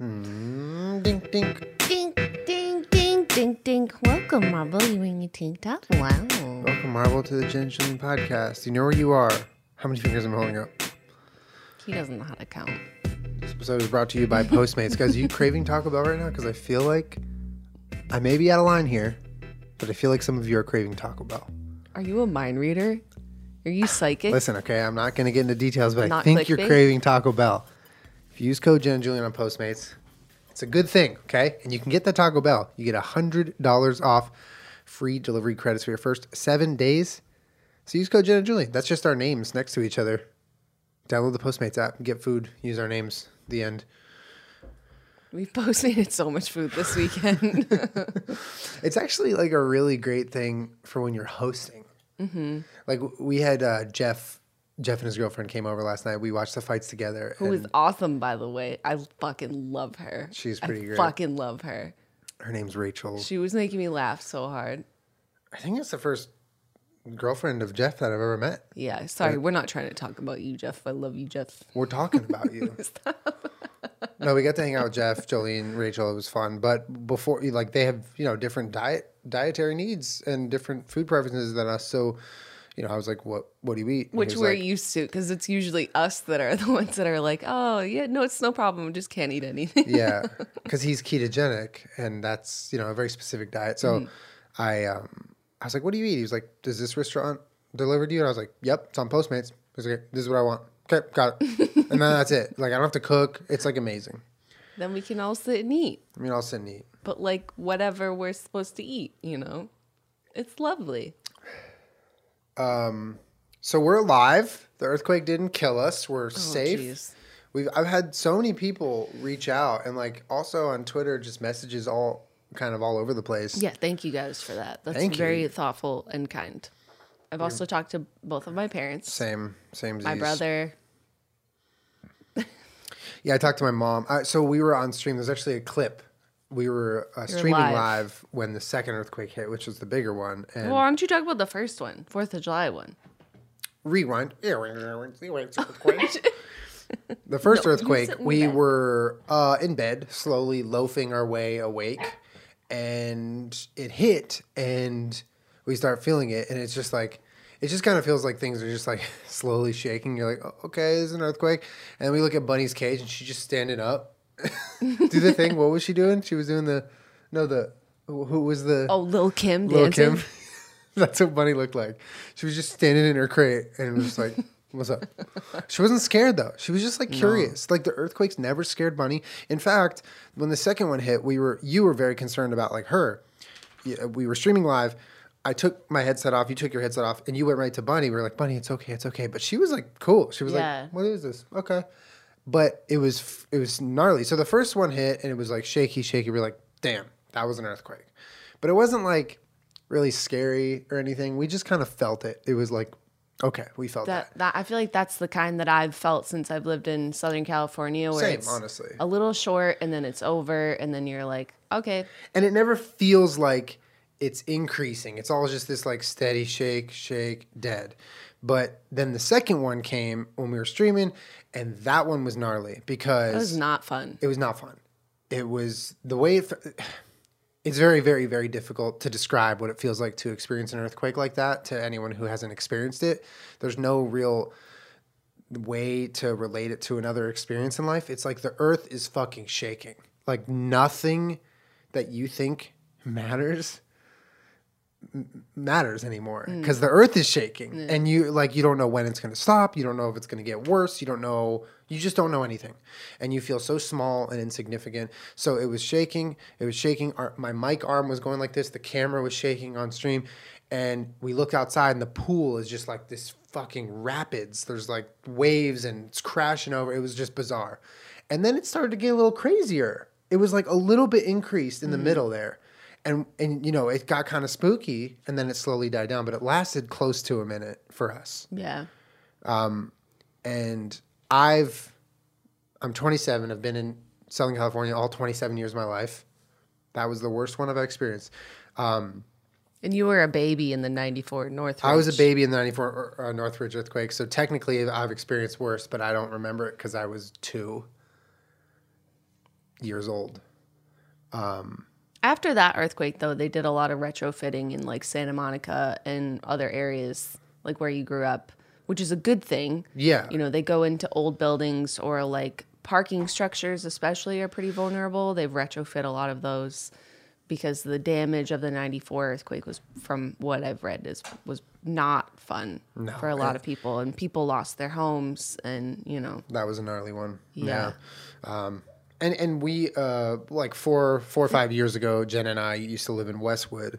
Mm, ding, ding. Ding, ding, ding, ding, ding. Welcome, Marble. You ring your ting top. Wow. Welcome, Marvel, to the Gingerly Podcast. You know where you are. How many fingers I'm I holding up? He doesn't know how to count. This episode is brought to you by Postmates. Guys, are you craving Taco Bell right now? Because I feel like I may be out of line here, but I feel like some of you are craving Taco Bell. Are you a mind reader? Are you psychic? Listen, okay, I'm not going to get into details, but I Not think you're clickbait? craving Taco Bell. If you use code Jen and Julian on Postmates, it's a good thing, okay? And you can get the Taco Bell. You get $100 off free delivery credits for your first seven days. So use code Jen and Julian. That's just our names next to each other. Download the Postmates app, get food, use our names. The end. We've postmated so much food this weekend. It's actually like a really great thing for when you're hosting. Mm-hmm. Like we had uh, Jeff, Jeff and his girlfriend came over last night. We watched the fights together. Who is awesome, by the way. I fucking love her. She's pretty I great. fucking love her. her name's Rachel. She was making me laugh so hard. I think it's the first girlfriend of Jeff that I've ever met. Yeah, sorry, we're not trying to talk about you, Jeff. I love you, Jeff. We're talking about you. no, we got to hang out with Jeff, Jolene, Rachel. It was fun. But before, like, they have you know different diet dietary needs and different food preferences than us. So, you know, I was like, "What What do you eat?" And Which we're like, used to because it's usually us that are the ones that are like, oh, yeah, no, it's no problem. Just can't eat anything. yeah, because he's ketogenic, and that's you know a very specific diet. So, I um, I was like, "What do you eat?" He was like, "Does this restaurant deliver to you?" And I was like, "Yep, it's on Postmates." He was like, "This is what I want." Okay, got it. and then that's it. Like I don't have to cook. It's like amazing. then we can all sit and eat. I mean, I'll sit and eat. But like whatever we're supposed to eat, you know? It's lovely. Um, so we're alive. The earthquake didn't kill us. We're oh, safe. Oh, jeez. We've I've had so many people reach out and like also on Twitter just messages all kind of all over the place. Yeah, thank you guys for that. That's Thank very you. thoughtful and kind. I've also talked to both of my parents, Same, same. my brother. Yeah, I talked to my mom. I, so we were on stream. There's actually a clip. We were uh, streaming live. live. when the second earthquake hit, which was the bigger one. And Well, why don't you talk about the first one, Fourth of July one? rewind. the first No, earthquake, we bed. were uh, in bed, slowly loafing our way awake, and it hit, and we start feeling it, and it's just like. It just kind of feels like things are just like slowly shaking. You're like, oh, okay, there's an earthquake. And we look at Bunny's cage and she's just standing up. Do the thing. What was she doing? She was doing the, no, the, who was the, Oh, Lil Kim Lil dancing. Kim. That's what Bunny looked like. She was just standing in her crate and was just like, "What's up?" She wasn't scared though. She was just like curious. Like the earthquakes never scared Bunny. In fact, when the second one hit, we were you were very concerned about like her. We were streaming live. I took my headset off. You took your headset off, and you went right to Bunny. We were like, "Bunny, it's okay, it's okay." But she was like, "Cool." She was Yeah. like, "What is this?" Okay. But it was it was gnarly. So the first one hit, and it was like shaky, shaky. We are like, "Damn, that was an earthquake." But it wasn't like really scary or anything. We just kind of felt it. It was like, okay, we felt that. That, that I feel like that's the kind that I've felt since I've lived in Southern California, where Same, it's honestly. a little short and then it's over, and then you're like, okay, And it never feels like it's increasing. It's all just this like steady shake, shake, dead. But then the second one came when we were streaming, and that one was gnarly because it was not fun. it was not fun. It was the way it. It's very, very, very difficult to describe what it feels like to experience an earthquake like that to anyone who hasn't experienced it. There's no real way to relate it to another experience in life. It's like the earth is fucking shaking. Like nothing that you think matters matters anymore mm. because the earth is shaking. Mm. And you like you don't know when it's going to stop. You don't know if it's going to get worse. You don't know. You just don't know anything. And you feel so small and insignificant. So it was shaking. It was shaking. Our, my mic arm was going like this. The camera was shaking on stream. And we look outside and the pool is just like this fucking rapids. There's like waves and it's crashing over. It was just bizarre. And then it started to get a little crazier. It was like a little bit increased in the mm. middle there and and you know it got kind of spooky and then it slowly died down but it lasted close to a minute for us Yeah. and i've i'm 27 i've been in southern california all 27 years of my life that was the worst one i've experienced um, And you were a baby in the 94 North. i was a baby in the 94 uh, northridge earthquake so technically i've experienced worse but i don't remember it because i was two years old. After that earthquake, though, they did a lot of retrofitting in like Santa Monica and other areas, like where you grew up, which is a good thing. Yeah. You know, they go into old buildings or like parking structures, especially, are pretty vulnerable. They've retrofit a lot of those because the damage of the 94 earthquake was, from what I've read, is was not fun for a lot of people. And people lost their homes and, you know, That was a gnarly one. Yeah. Um, and and we uh, like four four or five years ago, Jen and I used to live in Westwood,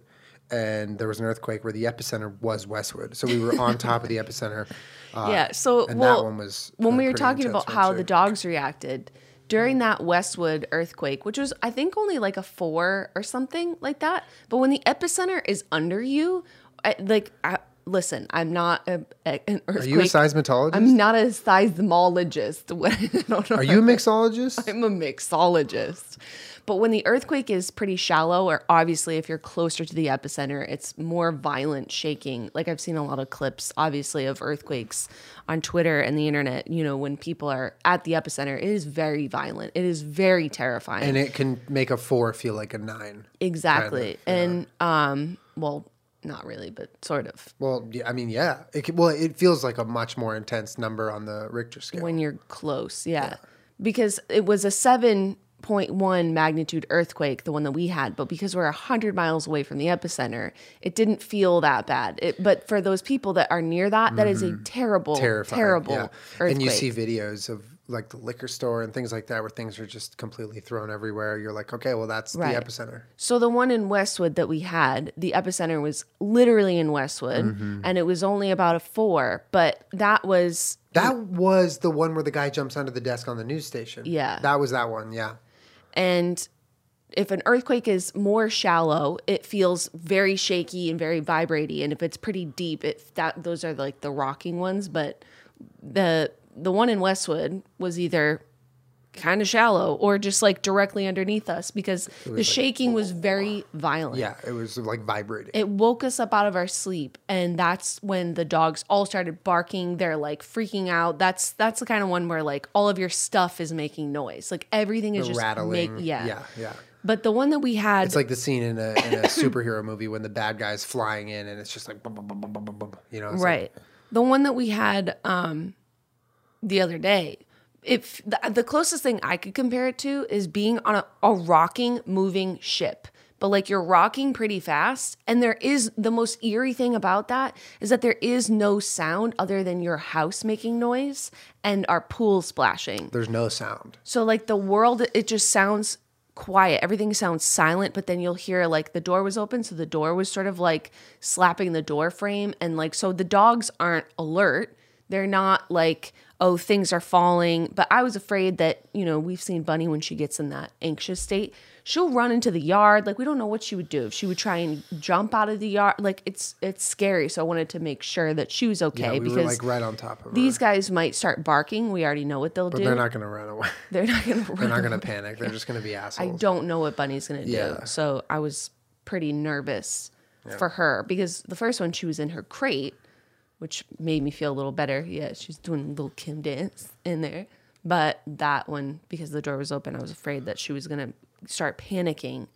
and there was an earthquake where the epicenter was Westwood. So we were on top of the epicenter. Uh, yeah. So, and well, that one was when we were talking about how too. the dogs reacted during that Westwood earthquake, which was I think only like a four or something like that. But when the epicenter is under you, I, like I, listen, I'm not a, a- an Are you a seismologist? I'm not a seismologist. What- I don't know Are you a mixologist? I'm a mixologist. But when the earthquake is pretty shallow, or obviously if you're closer to the epicenter, it's more violent shaking. Like I've seen a lot of clips, obviously, of earthquakes on Twitter and the internet. You know, when people are at the epicenter, it is very violent. It is very terrifying. and it can make a four feel like a nine. exactly. yeah. And, um, well, not really, but sort of. Well, yeah, I mean, yeah. It can, well, it feels like a much more intense number on the Richter scale. when you're close yeah. because it was a 7.1 magnitude earthquake the one that we had but because we're 100 miles away from the epicenter it didn't feel that bad it, but for those people that are near that that is a terrible Mm-hmm. Terrifying. terrible yeah. earthquake And you see videos of like the liquor store and things like that where things are just completely thrown everywhere. You're like, okay, well, that's Right. the epicenter. So the one in Westwood that we had, the epicenter was literally in Westwood, Mm-hmm. and it was only about a four. But that was That was the one where the guy jumps under the desk on the news station. Yeah. That was that one. Yeah. And if an earthquake is more shallow, it feels very shaky and very vibraty. And if it's pretty deep, it that those are like the rocking ones. But the the one in Westwood was either kind of shallow or just like directly underneath us because the shaking was very violent. Yeah. It was like vibrating. It woke us up out of our sleep, and that's when the dogs all started barking. They're like freaking out. That's that's the kind of one where like all of your stuff is making noise. Like everything is the just rattling. Make, yeah. Yeah. Yeah. But the one that we had, It's like the scene in a, in a superhero movie when the bad guy's flying in and it's just like, boom, boom, boom. You know? It's like- right, the one that we had um, the other day. If the, the closest thing I could compare it to is being on a, a rocking, moving ship. But like you're rocking pretty fast, and there is the most eerie thing about that is that there is no sound other than your house making noise and our pool splashing. there's no sound. So like the world, it just sounds quiet. Everything sounds silent, but then you'll hear like the door was open, so the door was sort of like slapping the door frame, and like so the dogs aren't alert. They're not like oh things are falling. But I was afraid that you know we've seen Bunny when she gets in that anxious state. She'll run into the yard. Like we don't know what she would do if she would try and jump out of the yard. Like it's it's scary. So I wanted to make sure that she was okay Yeah, we because like right on top of her. these guys might start barking. We already know what they'll but do. they're not going to run away. They're not gonna run They're not going to panic. They're just going to be assholes. I don't know what Bunny's gonna do. So I was pretty nervous for her because the first one she was in her crate, which made me feel a little better. Yeah, she's doing a little Kim dance in there. But that one, because the door was open, I was afraid that she was gonna start panicking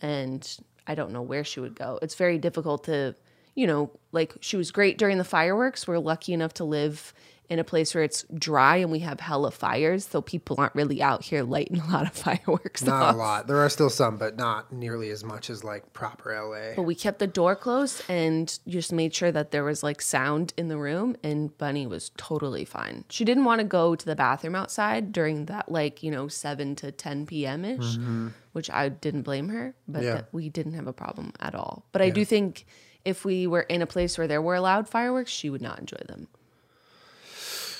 and I don't know where she would go. It's very difficult to, you know, like she was great during the fireworks. We're lucky enough to live in a place where it's dry and we have hella fires, so people aren't really out here lighting a lot of fireworks. Not off. a lot. There are still some, but not nearly as much as like proper LA. But we kept the door closed and just made sure that there was like sound in the room and Bunny was totally fine. She didn't want to go to the bathroom outside during that like, you know, 7 to 10 p.m. ish, mm-hmm. which I didn't blame her, but Yeah. we didn't have a problem at all. But I do think if we were in a place where there were loud fireworks, she would not enjoy them.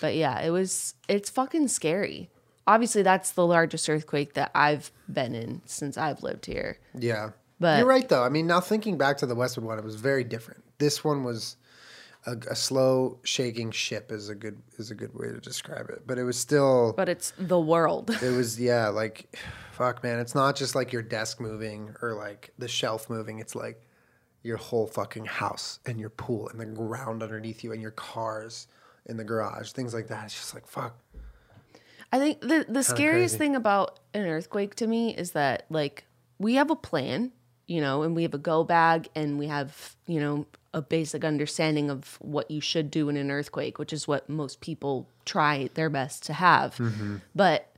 But yeah, it was it's fucking scary. Obviously, that's the largest earthquake that I've been in since I've lived here. Yeah. But- you're right though. I mean, now thinking back to the Westwood one, it was very different. This one was a, a slow shaking ship is a good is a good way to describe it. But it was still But it's the world. it was yeah, like fuck man, it's not just like your desk moving or like the shelf moving. It's like your whole fucking house and your pool and the ground underneath you and your cars in the garage, things like that. It's just like fuck. I think the the scariest crazy. thing about an earthquake to me is that like we have a plan, you know, and we have a go bag and we have, you know, a basic understanding of what you should do in an earthquake, which is what most people try their best to have. Mm-hmm. But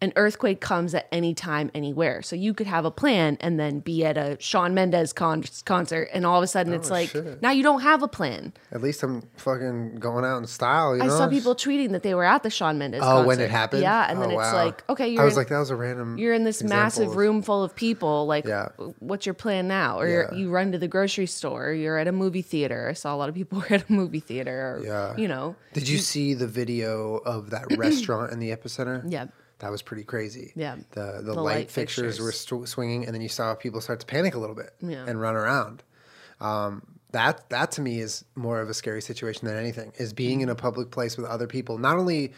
an earthquake comes at any time, anywhere. So you could have a plan and then be at a Shawn Mendes con- concert, and all of a sudden oh, it's like Oh, shit. now you don't have a plan. At least I'm fucking going out in style. You I know? saw people tweeting that they were at the Shawn Mendes. Oh, concert. when it happened. Yeah, and then Oh, it's wow. like, okay, you're I was in, like, that was a random. you're in this massive room full of people. Like, Yeah. what's your plan now? Or you're, Yeah. you run to the grocery store. You're at a movie theater. I saw a lot of people were at a movie theater. Or, Yeah. you know, Did you see the video of that restaurant in the epicenter? Yeah. That was pretty crazy. Yeah. The the, The light, light fixtures, were fixtures. st- swinging, and then you saw people start to panic a little bit Yeah. and run around. Um, that that to me is more of a scary situation than anything. Is being in a public place with other people. Not only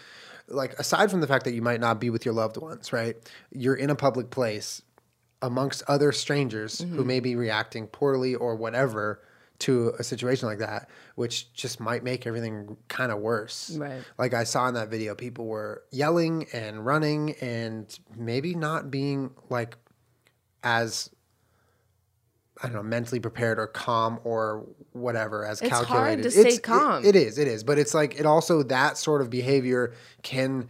like aside from the fact that you might not be with your loved ones, right? You're in a public place amongst other strangers who Mm-hmm. may be reacting poorly or whatever to a situation like that, which just might make everything kind of worse. Right. Like I saw in that video, people were yelling and running and maybe not being like as I don't know, mentally prepared or calm or whatever as It's hard calculated. to stay It's- it- calm. it is, it is. But it's like it also that sort of behavior can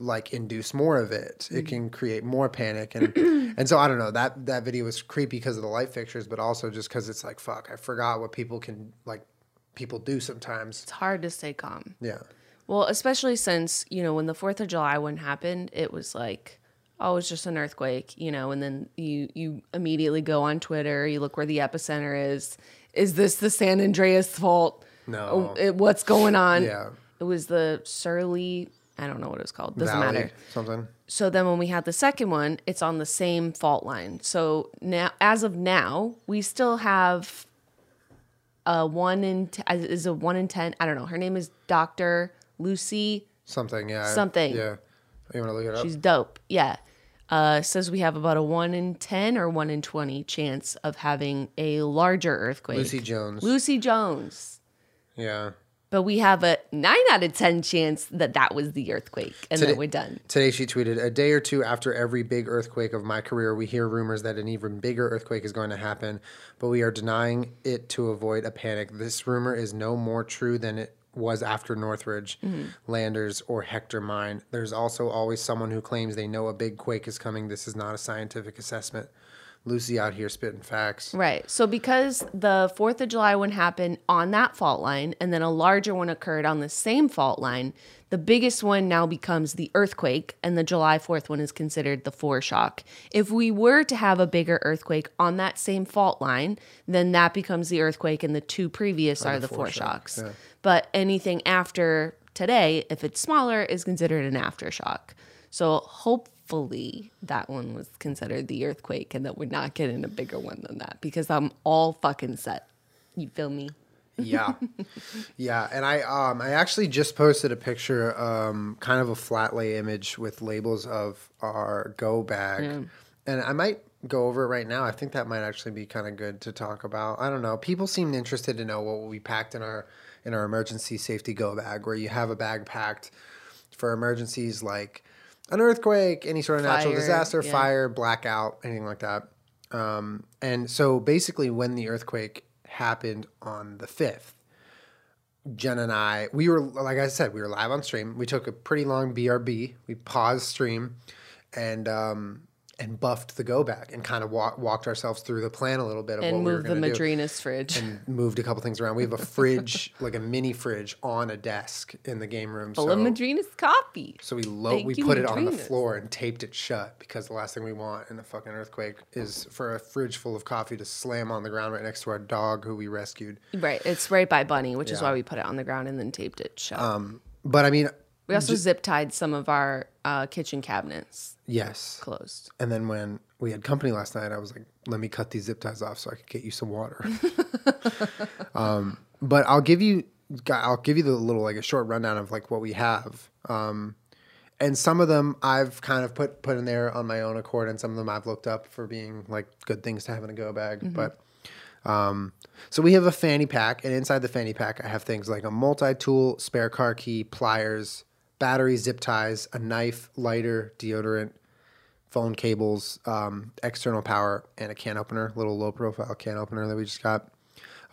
like induce more of it. Mm-hmm. It can create more panic and and so I don't know. That that video was creepy because of the light fixtures, but also just because it's like fuck, I forgot what people can like people do sometimes. it's hard to stay calm. Yeah. Well, especially since, you know, when the 4th of July one happened, it was like, oh, it's just an earthquake, you know, and then you you immediately go on Twitter, you look where the epicenter is. Is this the San Andreas fault? No. Oh, what's going on? Yeah. It was the Searles, I don't know what it's called. Doesn't Valley, matter. Something. So then when we had the second one, it's on the same fault line. So now as of now, we still have a 1 in t- is a 1 in 10. I don't know. Her name is Dr. Lucy Something, yeah. Something. Yeah. You want to look it up? She's dope. Yeah. Uh, says we have about a 1 in 10 or 1 in 20 chance of having a larger earthquake. Lucy Jones. Lucy Jones. yeah. But we have a 9 out of 10 chance that that was the earthquake and Today- that we're done. Today she tweeted, a day or two after every big earthquake of my career, we hear rumors that an even bigger earthquake is going to happen, but we are denying it to avoid a panic. This rumor is no more true than it was after Northridge, mm-hmm. Landers, or Hector Mine. There's also always someone who claims they know a big quake is coming. This is not a scientific assessment. Lucy out here spitting facts. Right. So because the 4th of July one happened on that fault line and then a larger one occurred on the same fault line, the biggest one now becomes the earthquake and the July 4th one is considered the foreshock. If we were to have a bigger earthquake on that same fault line, then that becomes the earthquake and the two previous are the, foreshock, foreshocks. yeah. But anything after today, if it's smaller, is considered an aftershock. So that one was considered the earthquake and that we're not getting a bigger one than that because I'm all fucking set. You feel me? yeah. Yeah and i um i actually just posted a picture um kind of a flat lay image with labels of our go bag. And i might go over it right now. I think that might actually be kind of good to talk about. I don't know. People seem interested to know what we packed in our in our emergency safety go bag where you have a bag packed for emergencies like an earthquake any sort of natural Fire, disaster yeah. fire blackout anything like that um, and so basically when the earthquake happened on the 5th Jen and I, we were like I said, we were live on stream. We took a pretty long BRB. We paused stream, and um, and buffed the go back and kind of walk, walked ourselves through the plan a little bit of And what we were the going to do. And the Madrinas fridge. And moved a couple things around. We have a fridge, like a mini fridge, on a desk in the game room. Full so, of Madrina's coffee. so we lo- Thank we put it on the floor and taped it shut because the last thing we want in a fucking earthquake is for a fridge full of coffee to slam on the ground right next to our dog who we rescued. Right. It's right by Bunny, which is why we put it on the ground and then taped it shut. Um, but I mean, we also zip tied some of our uh, kitchen cabinets yes, closed. And then when we had company last night, I was like, let me cut these zip ties off so I could get you some water. um, but I'll give you, I'll give you the little like a short rundown of like what we have. Um, and some of them I've kind of put put in there on my own accord, and some of them I've looked up for being like good things to have in a go bag. But um, so we have a fanny pack, and inside the fanny pack, I have things like a multi tool, spare car key, pliers, batteries, zip ties, a knife, lighter, deodorant, phone cables, um, external power, and a can opener, little low profile can opener that we just got.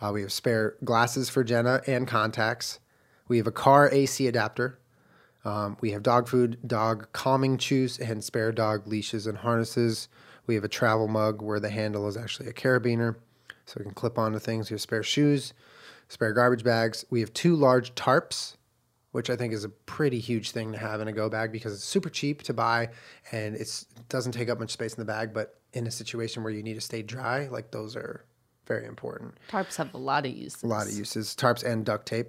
Uh, we have spare glasses for Jenna and contacts. We have a car AC adapter. Um, we have dog food, dog calming chews, and spare dog leashes and harnesses. We have a travel mug where the handle is actually a carabiner, so we can clip onto things. We have spare shoes, spare garbage bags. We have two large tarps, which I think is a pretty huge thing to have in a go bag because it's super cheap to buy and it's, it doesn't take up much space in the bag. But in a situation where you need to stay dry, like those are very important. Tarps have a lot of uses. A lot of uses. Tarps and duct tape.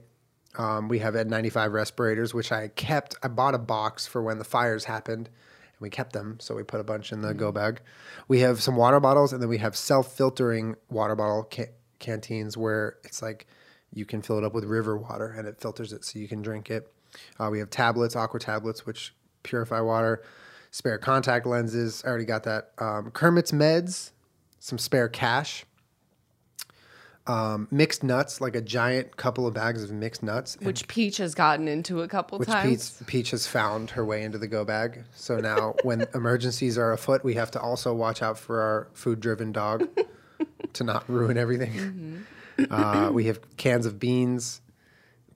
Um, we have N95 respirators, which I kept. I bought a box for when the fires happened, and we kept them. So we put a bunch in the go bag. We have some water bottles, and then we have self filtering water bottle ca- canteens where it's like you can fill it up with river water and it filters it so you can drink it. Uh, we have tablets, aqua tablets, which purify water. Spare contact lenses. I already got that. Um, Kermit's meds, some spare cash um, mixed nuts, like a giant couple of bags of mixed nuts. Which Peach has gotten into a couple which times. Peach, Peach has found her way into the go bag. So now, when emergencies are afoot, we have to also watch out for our food driven dog to not ruin everything. Uh, we have cans of beans,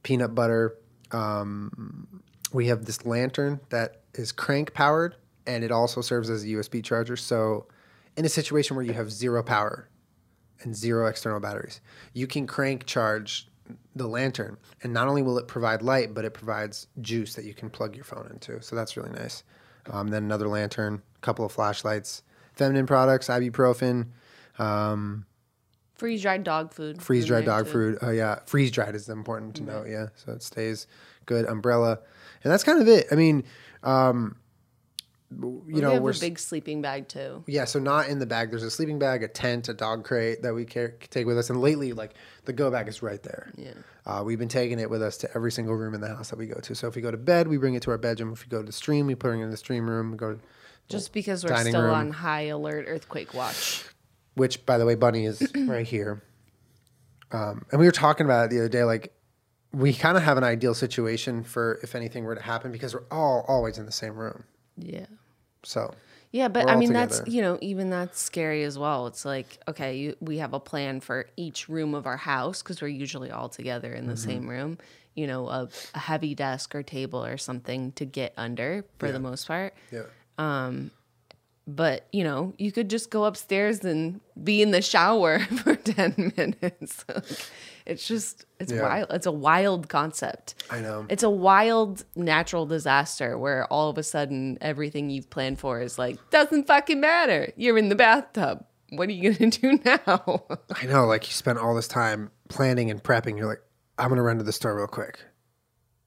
peanut butter. Um, we have this lantern that is crank powered and it also serves as a USB charger. So, in a situation where you have zero power, and zero external batteries. You can crank charge the lantern, and not only will it provide light, but it provides juice that you can plug your phone into. So that's really nice. Um, then another lantern, a couple of flashlights, feminine products, ibuprofen, um, Freeze dried dog food. Freeze dried dog too. food. Oh yeah, freeze dried is important to know. Yeah, so it stays good. Umbrella, and that's kind of it. I mean, um, you We know, have we're a big sleeping bag too. yeah, so not in the bag. There's a sleeping bag, a tent, a dog crate that we car- take with us, and lately, like the go bag is right there. Yeah. Uh, we've been taking it with us to every single room in the house that we go to. So if we go to bed, we bring it to our bedroom. If we go to the stream, we put it in the stream room. We go, to, Just because we're still room. on high alert earthquake watch. Which by the way, Bunny is right here. Um, and we were talking about it the other day. Like we kind of have an ideal situation for if anything were to happen because we're all always in the same room. Yeah. So Yeah, but I mean that's you know even that's scary as well. It's like okay, you, we have a plan for each room of our house because we're usually all together in the Mm-hmm. same room. You know, a, a heavy desk or table or something to get under for the most part. yeah. But you know, you could just go upstairs and be in the shower for ten minutes. It's just it's Yeah. wild. It's a wild concept. I know. It's a wild natural disaster where all of a sudden everything you've planned for is like doesn't fucking matter. You're in the bathtub. What are you gonna do now? I know, like you spent all this time planning and prepping. You're like, I'm gonna run to the store real quick,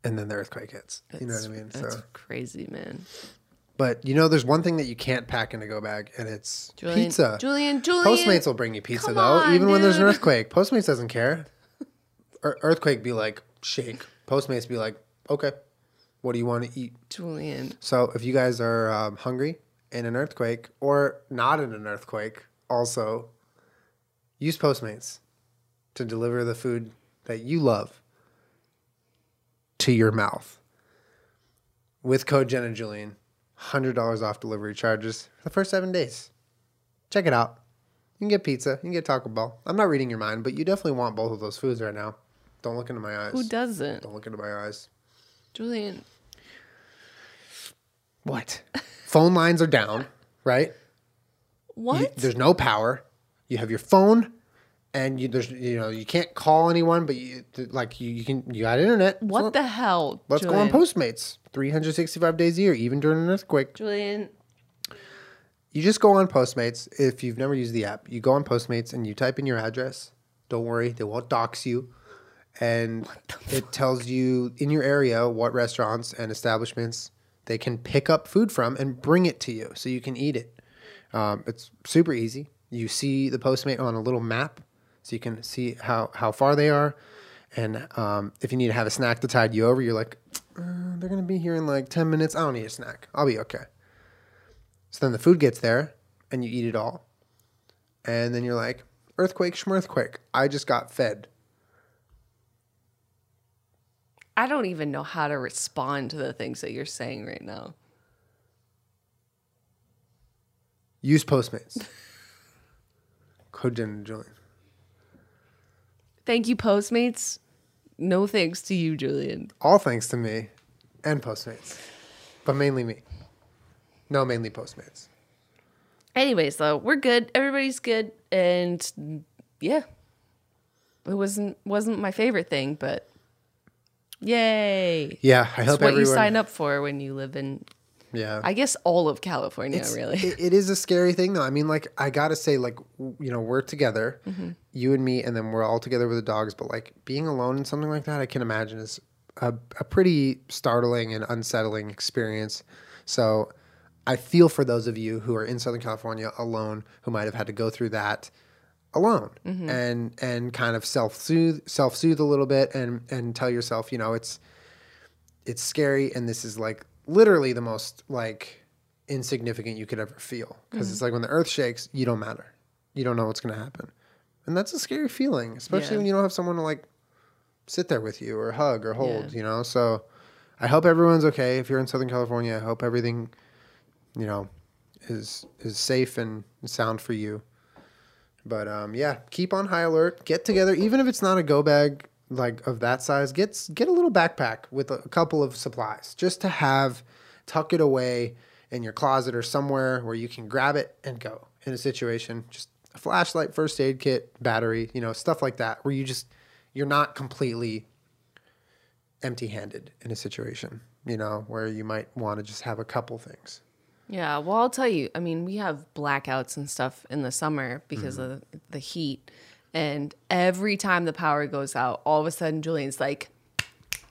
and then the earthquake hits. you know what I mean? That's So, crazy, man. But you know, there's one thing that you can't pack in a go bag, and it's Julian, pizza. Julian, Julian. Postmates will bring you pizza though, on, even when there's an earthquake. Postmates doesn't care. Ear- earthquake be like shake. Postmates be like, okay, what do you want to eat? Julian. So if you guys are um, hungry in an earthquake or not in an earthquake, also use Postmates to deliver the food that you love to your mouth. With code Jen and Julian, hundred dollars off delivery charges for the first seven days. Check it out. You can get pizza. You can get Taco Bell. I'm not reading your mind, but you definitely want both of those foods right now. Don't look into my eyes. Who doesn't? Don't look into my eyes. Julian. What? Phone lines are down, right? What? You- there's no power. You have your phone, and you there's you know you can't call anyone, but you like you, you can you got internet. what So the hell? Let's Julian? go on Postmates. 365 days a year, even during an earthquake. Julian. You just go on Postmates. If you've never used the app, you go on Postmates and you type in your address. Don't worry, they won't dox you. And it tells you in your area what restaurants and establishments they can pick up food from and bring it to you so you can eat it. Um, it's super easy. You see the Postmate on a little map so you can see how, how far they are. And um, if you need to have a snack to tide you over, you're like, uh, they're going to be here in like 10 minutes. I don't need a snack. I'll be okay. So then the food gets there and you eat it all. And then you're like, earthquake, schmirthquake. I just got fed. I don't even know how to respond to the things that you're saying right now. Use Postmates. Code Jen and Julian. Thank you, Postmates. No thanks to you, Julian. All thanks to me and Postmates, but mainly me. No, mainly Postmates. Anyways, though, we're good. Everybody's good, and yeah, it wasn't wasn't my favorite thing, but yay! Yeah, I It's hope what everyone. you sign up for when you live in, yeah, I guess, all of California. It's- really, it- it is a scary thing though. I mean, like I gotta say, like w- you know, we're together, Mm-hmm. you and me, and then we're all together with the dogs. But like being alone in something like that, I can imagine is a, a pretty startling and unsettling experience. So I feel for those of you who are in Southern California alone, who might have had to go through that alone Mm-hmm. and and kind of self soothe self soothe a little bit and and tell yourself, you know, it's it's scary and this is like literally the most like insignificant you could ever feel. Because it's like when the earth shakes you don't matter. You don't know what's going to happen. And that's a scary feeling especially Yeah. when you don't have someone to like sit there with you or hug or hold Yeah. you know? So i hope everyone's okay. If you're in southern california i hope everything you know is is safe and sound for you. But um, yeah, keep on high alert. Get together, even if it's not a go bag like of that size. Get get a little backpack with a, couple of supplies, just to have, tuck it away in your closet or somewhere where you can grab it and go in a situation. Just a flashlight, first aid kit, battery, you know, stuff like that, where you just you're not completely empty handed in a situation. You know, where you might want to just have a couple things. Yeah, well, I'll tell you. I mean, we have blackouts and stuff in the summer because mm-hmm. of the heat, and every time the power goes out, all of a sudden Julian's like,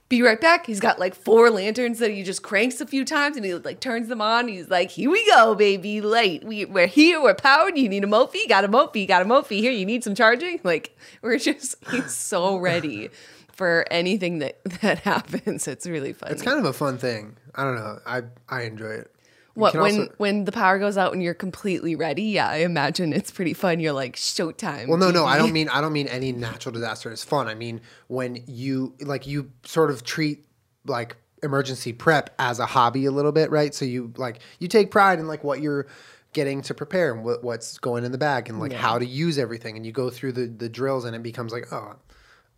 "Be right back." He's got like four lanterns that he just cranks a few times, and he like turns them on. He's like, "Here we go, baby! Light. We, we're here. We're powered. You need a Mophie? Got a Mophie? Got a Mophie? Here, you need some charging." Like we're just he's so ready for anything that that happens. It's really fun. It's kind of a fun thing. I don't know. I I enjoy it. What when also- when the power goes out and you're completely ready? Yeah, I imagine it's pretty fun. You're like showtime. Well, no, no, I don't mean I don't mean any natural disaster is fun. I mean when you like you sort of treat like emergency prep as a hobby a little bit, right? So you like you take pride in like what you're getting to prepare and what, what's going in the bag and like how to use everything, and you go through the the drills, and it becomes like oh.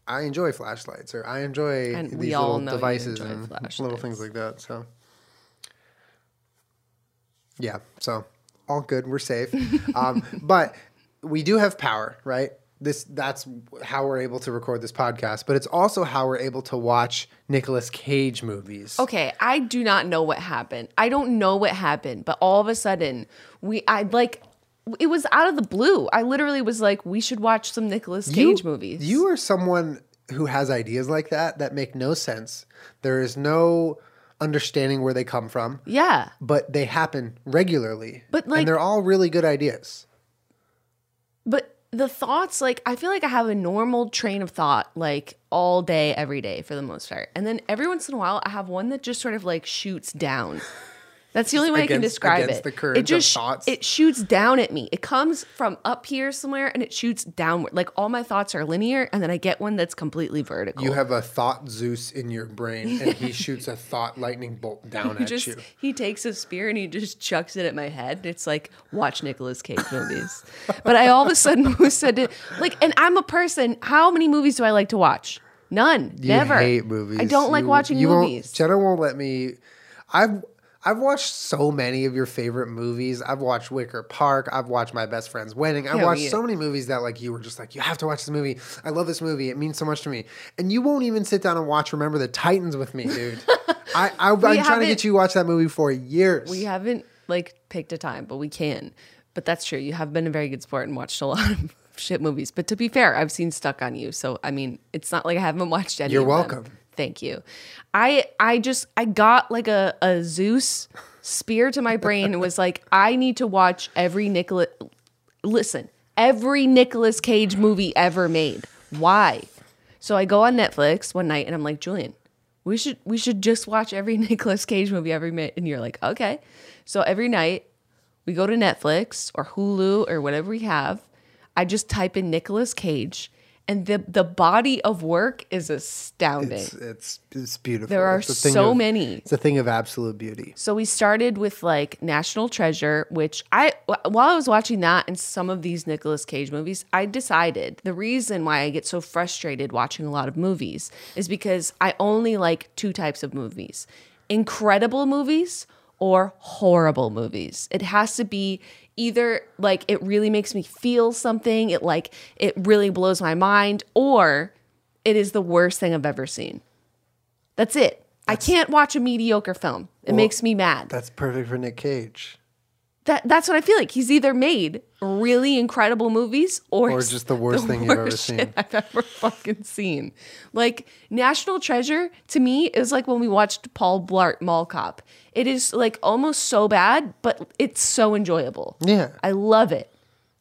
I enjoy flashlights, or I enjoy And these little devices and little things like that. So, yeah, so all good. We're safe. um, but we do have power, right? This that's how we're able to record this podcast, but it's also how we're able to watch Nicolas Cage movies. Okay, I do not know what happened. I don't know what happened, but all of a sudden, we I like it was out of the blue. I literally was like, we should watch some Nicolas Cage you, movies. You are someone who has ideas like that that make no sense. There is no understanding where they come from, yeah. but they happen regularly. But, like- and they're all really good ideas. But the thoughts, like, I feel like I have a normal train of thought, like, all day, every day for the most part. And then every once in a while, I have one that just sort of like shoots down. That's the only way I can describe it. it just thoughts? it shoots down at me. It comes from up here somewhere and it shoots downward. Like all my thoughts are linear, and then I get one that's completely vertical. You have a thought Zeus in your brain, and he shoots a thought lightning bolt down at just you. he takes a spear and he just chucks it at my head. It's like watch Nicolas Cage movies. but I all of a sudden was said to like, and I'm a person. How many movies do I like to watch? None. You Never. hate movies. I don't like watching you won't- movies. Jenna won't let me. I've I've watched so many of your favorite movies. I've watched Wicker Park. I've watched My Best Friend's Wedding. I've watched so many movies that like you were just like you have to watch this movie. I love this movie. It means so much to me. And you won't even sit down and watch Remember the Titans with me, dude. I, I I'm trying to get you to watch that movie for years. we haven't like picked a time, but we can. But that's true. You have been a very good sport and watched a lot of shit movies. But to be fair, I've seen Stuck on You, so I mean, it's not like I haven't watched any. You're of them. Thank you. I I just I got like a a Zeus spear to my brain and was like, I need to watch every Nicolas. Listen, every Nicolas Cage movie ever made. Why? So I go on Netflix one night and I'm like, Julian, we should we should just watch every Nicolas Cage movie ever made. And you're like, okay. So every night we go to Netflix or Hulu or whatever we have. I just type in Nicolas Cage and the the body of work is astounding. It's it's, it's beautiful. There are so of- many. It's a thing of absolute beauty. So we started with like National Treasure, which I while I was watching that and some of these Nicolas Cage movies, I decided the reason why I get so frustrated watching a lot of movies is because I only like two types of movies. Incredible movies or horrible movies. It has to be either like it really makes me feel something, it like it really blows my mind or it is the worst thing I've ever seen. That's it. I can't watch a mediocre film. It makes me mad. That's perfect for Nick Cage. That that's what I feel like. He's either made really incredible movies or, Or just the worst thing you've ever worst seen. I've ever fucking seen. Like National Treasure to me is like when we watched Paul Blart Mall Cop. It is like almost so bad, but it's so enjoyable. Yeah. I love it.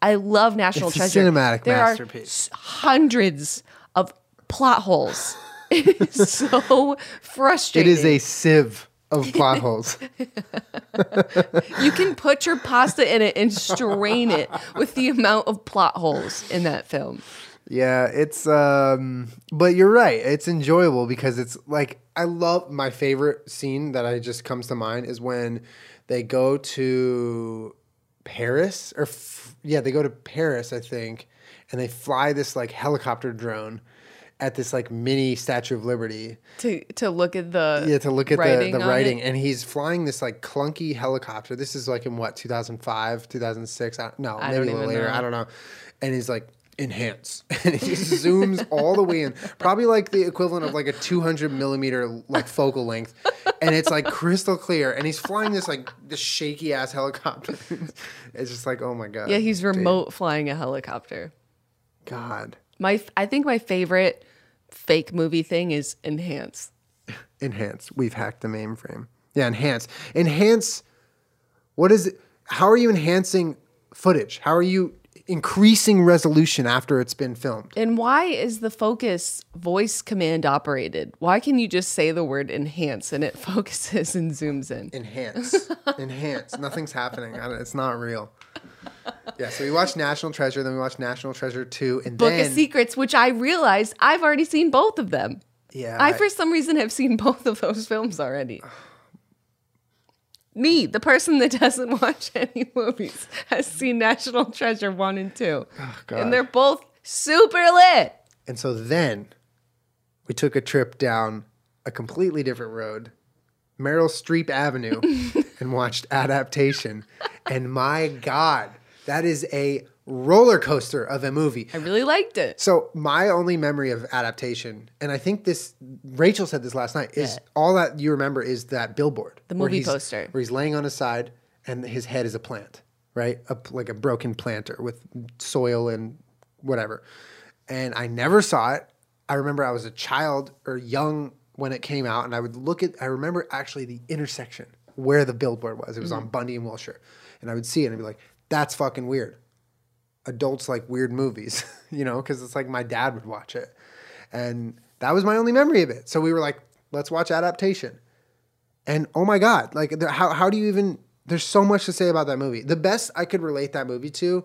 I love National It's a Treasure. cinematic there masterpiece. Are hundreds of plot holes. It is so frustrating. It is a sieve of plot holes. You can put your pasta in it and strain it with the amount of plot holes in that film. Yeah, it's um but you're right. It's enjoyable because it's like I love my favorite scene that I just comes to mind is when they go to Paris or f- yeah, they go to Paris, I think, and they fly this like helicopter drone at this like mini Statue of Liberty. To to look at the Yeah, to look at writing the, the writing, it. and he's flying this like clunky helicopter. This is like in what 2005, 2006. I, no, I maybe a little later. know. I don't know. And he's like enhance, and he just zooms all the way in, probably like the equivalent of like a 200 millimeter like focal length, and it's like crystal clear. And he's flying this like this shaky ass helicopter. it's just like oh my god. Yeah, he's dude. remote flying a helicopter. God, My I think my favorite fake movie thing is Enhance. enhance. We've hacked the mainframe. Yeah, enhance. Enhance. What is it? How are you enhancing footage? How are you increasing resolution after it's been filmed? And why is the focus voice command operated? Why can you just say the word enhance and it focuses and zooms in? Enhance. enhance. Nothing's happening. It's not real. Yeah, so we watched National Treasure, then we watched National Treasure 2, and Book then of Secrets, which I realized I've already seen both of them. yeah, I, for some reason, have seen both of those films already. Me, the person that doesn't watch any movies, has seen National Treasure 1 and 2. Oh, God. and they're both super lit. And so then we took a trip down a completely different road, Meryl Streep Avenue, and watched Adaptation. And my God, that is a roller coaster of a movie. I really liked it. So my only memory of adaptation, and I think this Rachel said this last night, is Yeah. all that you remember is that billboard, The where movie he's- poster. where he's laying on his side and his head is a plant, right? A, like a broken planter with soil and whatever. And I never saw it. I remember I was a child or young when it came out, and I would look at. I remember actually the intersection where the billboard was. It was Mm-hmm. on Bundy and Wilshire, and I would see it and I'd be like, "That's fucking weird." adults like weird movies, you know, because it's like my dad would watch it. And that was my only memory of it. So we were like, let's watch adaptation. And oh my God, like, the, how, how do you even, there's so much to say about that movie. The best I could relate that movie to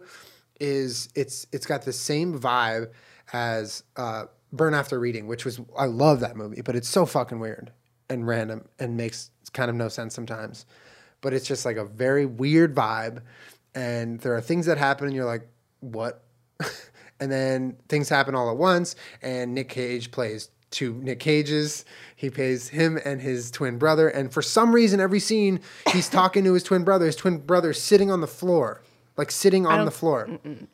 is it's it's got the same vibe as uh, Burn After Reading, which was, I love that movie, but it's so fucking weird and random and makes kind of no sense sometimes. But it's just like a very weird vibe. And there are things that happen and you're like, what? and then things happen all at once, and Nick Cage plays two Nick Cages. He plays him and his twin brother, and for some reason, every scene he's talking to his twin brother. His twin brother's sitting on the floor, like sitting on the floor.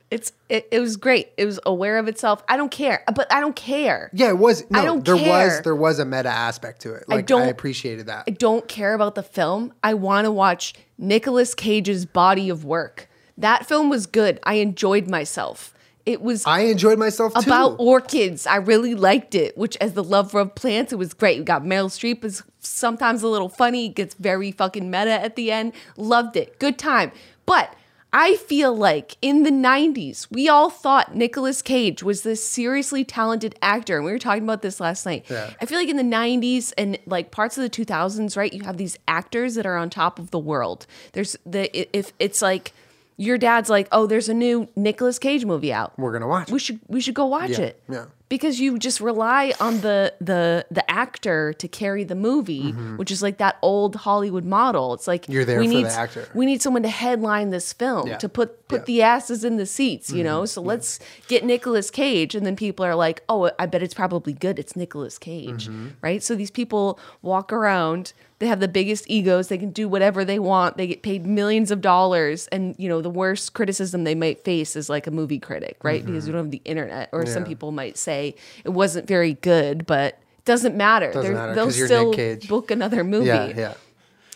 It's it, it was great. It was aware of itself. I don't care, uh, but I don't care. Yeah, it was. No, don't there was there was a meta aspect to it. Like I, don't- appreciated that. I don't care about the film. I want to watch Nicolas Cage's body of work. That film was good. I enjoyed myself. It was I enjoyed myself too. about orchids. I really liked it, which as the lover of plants, it was great. We got Meryl Streep is sometimes a little funny, gets very fucking meta at the end. Loved it. Good time. But I feel like in the 90s, we all thought Nicolas Cage was this seriously talented actor. And we were talking about this last night. Yeah. I feel like in the 90s and like parts of the 2000s, right, you have these actors that are on top of the world. There's the, if it's like, your dad's like, "Oh, there's a new Nicolas Cage movie out. We're gonna watch. We should we should go watch Yeah, it." yeah. Because you just rely on the the the actor to carry the movie, which is like that old Hollywood model. It's like Mm-hmm. You're there we for need the actor. we need someone to headline this film Yeah. to put put Yeah. the asses in the seats, you Mm-hmm. know. So let's get Nicolas Cage, and then people are like, "Oh, I bet it's probably good. It's Nicolas Cage, Mm-hmm. right?" So these people walk around. They have the biggest egos. They can do whatever they want. They get paid millions of dollars, and you know the worst criticism they might face is like a movie critic, right? Because we don't have the internet, or some Mm-hmm. People might say it wasn't very good, but doesn't matter. Doesn't matter, they'll 'cause you're Nick still Cage. book another movie yeah, yeah.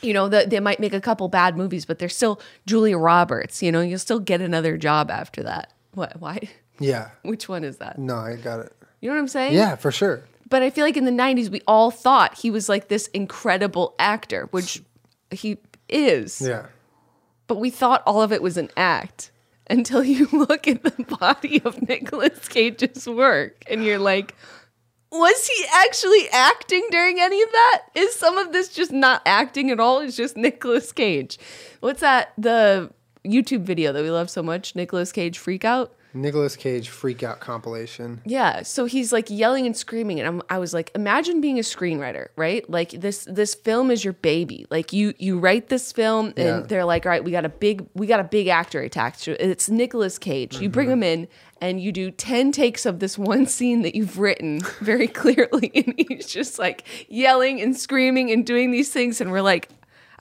you know, that they might make a couple bad movies, but they're still Julia Roberts. You know, you'll still get another job after that. What? Why? Yeah. Which one is that? No, I got it. You know what I'm saying? Yeah, for sure. But I feel like in the '90s, we all thought he was like this incredible actor, which he is. Yeah. But we thought all of it was an act until you look at the body of Nicolas Cage's work, and you're like. Was he actually acting during any of that? Is some of this just not acting at all? It's just Nicolas Cage. What's that? The YouTube video that we love so much, Nicolas Cage freak out. Nicolas Cage freak out compilation. Yeah, so he's like yelling and screaming, and I'm, I was like, imagine being a screenwriter, right? Like this this film is your baby. Like you you write this film, and Yeah. they're like, all right, we got a big we got a big actor attached to it. It's Nicolas Cage. You bring mm-hmm. him in, and you do ten takes of this one scene that you've written very clearly, and he's just like yelling and screaming and doing these things, and we're like.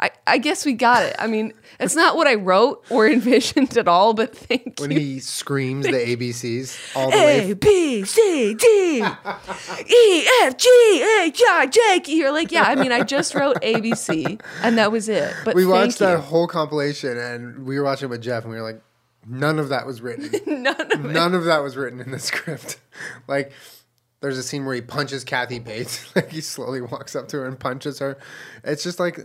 I, I guess we got it. I mean, it's not what I wrote or envisioned at all, but thank When you. he screams the ABCs all the way. A B C D E F G H I J K. You're like, yeah. I mean, I just wrote A B C, and that was it. But we watched that whole compilation and we were watching it with Jeff and we were like, none of that was written. None of None of that was written in the script. like, there's a scene where he punches Kathy Bates. like, he slowly walks up to her and punches her. It's just like,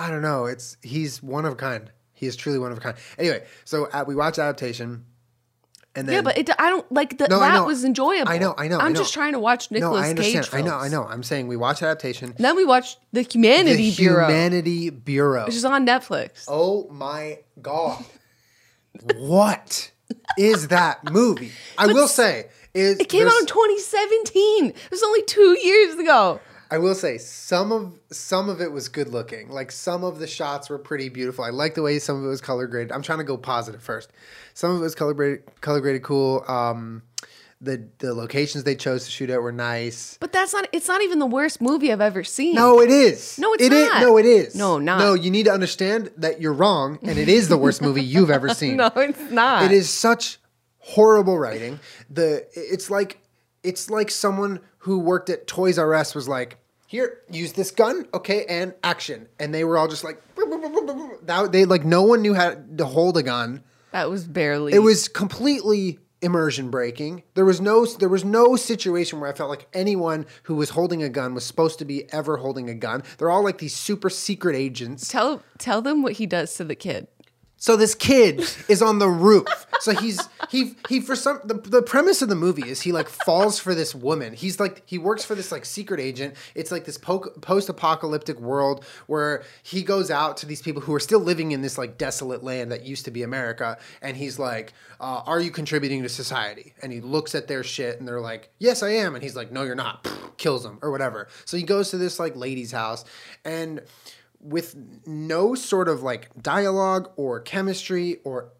I don't know. It's he's one of a kind. He is truly one of a kind. Anyway, so uh, we watch adaptation, and then Yeah, but it, I don't like the, No, I that was enjoyable. I know, I know, I I'm know. just trying to watch no, I understand. Cage. I know, I know. I'm saying we watch adaptation. And Then we watched the The Humanity Bureau, Humanity Bureau. which is on Netflix. Oh my god. What is that movie? I will say is it came out in 2017. It was only two years ago. I will say some of some of it was good looking. Like some of the shots were pretty beautiful. I like the way some of it was color graded. I'm trying to go positive first. Some of it was color graded, color graded cool. Um, the the locations they chose to shoot at were nice. But that's not. It's not even the worst movie I've ever seen. No, it is. No, it's It is- not. No, it is. No, not. No, you need to understand that you're wrong, and it is the worst movie you've ever seen. no, it's not. It is such horrible writing. The it's like it's like someone who worked at Toys R Us was like, "Here, use this gun, okay, and action." And they were all just like, that, they like no one knew how to hold a gun. That was barely. It was completely immersion breaking. There was no there was no situation where I felt like anyone who was holding a gun was supposed to be ever holding a gun. They're all like these super secret agents. Tell tell them what he does to the kid. So this kid is on the roof. So he's he he for some the, the premise of the movie is he like falls for this woman. He's like he works for this like secret agent. It's like this po- post-apocalyptic world where he goes out to these people who are still living in this like desolate land that used to be America and he's like, uh, "Are you contributing to society?" And he looks at their shit and they're like, "Yes, I am." And he's like, "No, you're not." Kills them or whatever. So he goes to this like lady's house and with no sort of like dialogue or chemistry or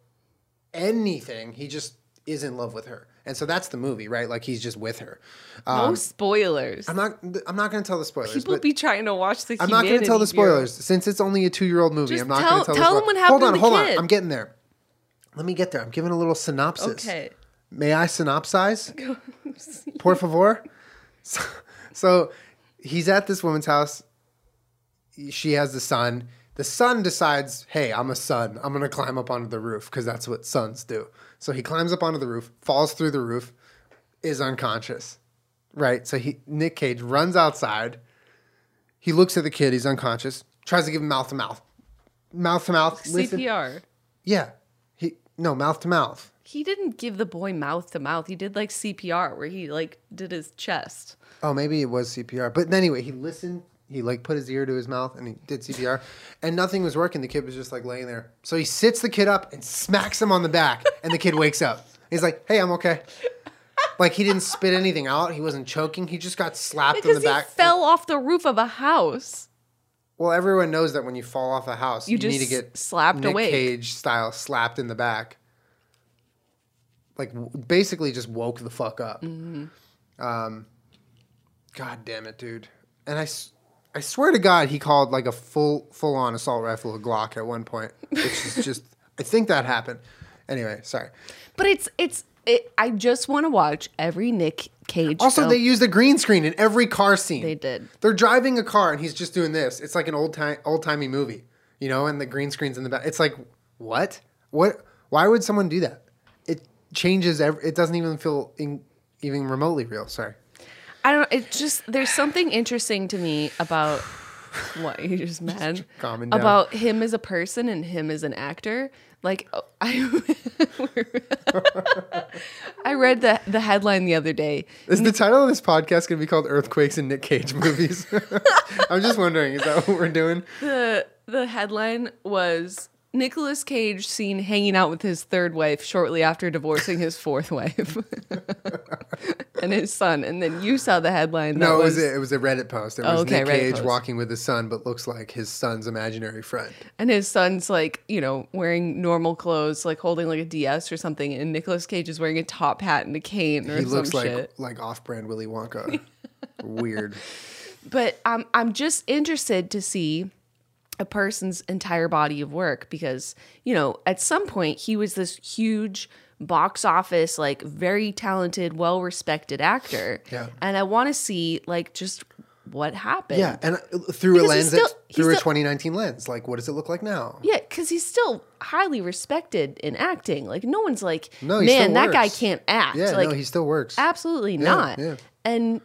anything. He just is in love with her. And so that's the movie, right? Like he's just with her. No um, spoilers. I'm not I'm not going to tell the spoilers. People be trying to watch the. I'm not going to tell the Humanity Bureau. spoilers since it's only a 2-year-old movie. Just I'm not going to tell, tell the them what happened Hold on, hold on. I'm getting there. Let me get there. I'm giving a little synopsis. Okay. May I synopsize? Por favor. So, so he's at this woman's house. She has the son. The son decides, hey, I'm a son. I'm going to climb up onto the roof because that's what sons do. So he climbs up onto the roof, falls through the roof, is unconscious. Right? So he Nick Cage runs outside. He looks at the kid. He's unconscious. Tries to give him mouth to mouth. Mouth to mouth. CPR. Yeah. He no mouth to mouth. He didn't give the boy mouth to mouth. He did like CPR, where he like did his chest. Oh, maybe it was CPR. But anyway, he listened he like put his ear to his mouth and he did CPR, and nothing was working. The kid was just like laying there. So he sits the kid up and smacks him on the back, and the kid wakes up. He's like, "Hey, I'm okay." Like he didn't spit anything out. He wasn't choking. He just got slapped in Because the he back. fell off the roof of a house. Well, everyone knows that when you fall off a house, You you, need to get slapped Nick awake. Cage style slapped in the back. Like basically, just woke the fuck up. Um, Mm-hmm. God damn it, dude! And I, I swear to God, he called like a full full on assault rifle a Glock at one point, which is just I think that happened. Anyway, sorry. But it's it's it, I just want to watch every Nick Cage. Also, film. they used a green screen in every car scene. They did. They're driving a car and he's just doing this. It's like an old time old timey movie, you know, and the green screen's in the back. It's like what? What? Why would someone do that? It changes. Every, it doesn't even feel in, even remotely real. Sorry. I don't. It just there's something interesting to me about what you just mad down. about him as a person and him as an actor. Like oh, I, I read the the headline the other day. Is the title of this podcast going to be called "Earthquakes and Nick Cage Movies"? I'm just wondering. Is that what we're doing? the The headline was Nicolas Cage seen hanging out with his third wife shortly after divorcing his fourth wife and his son. And then you saw the headline. that No, it was a, it was a Reddit post. It was Oh, okay, Nick Reddit Cage post. walking with his son, but looks like his son's imaginary friend. And his son's like, you know, wearing normal clothes, like holding like a DS or something, and Nicolas Cage is wearing a top hat and a cane or He looks like shit. like off-brand Willy Wonka. Weird. But I'm I'm just interested to see a person's entire body of work because, you know, at some point he was this huge box office, like very talented, well respected actor. Yeah. And I want to see like just what happened. Yeah, and uh, through a Because he's lens, still- that, through a still- 2019 lens, like what does it look like now? Yeah, because he's still highly respected in acting. Like no one's like, No, man, that guy can't act. Yeah, like no, he still works. absolutely not. yeah. And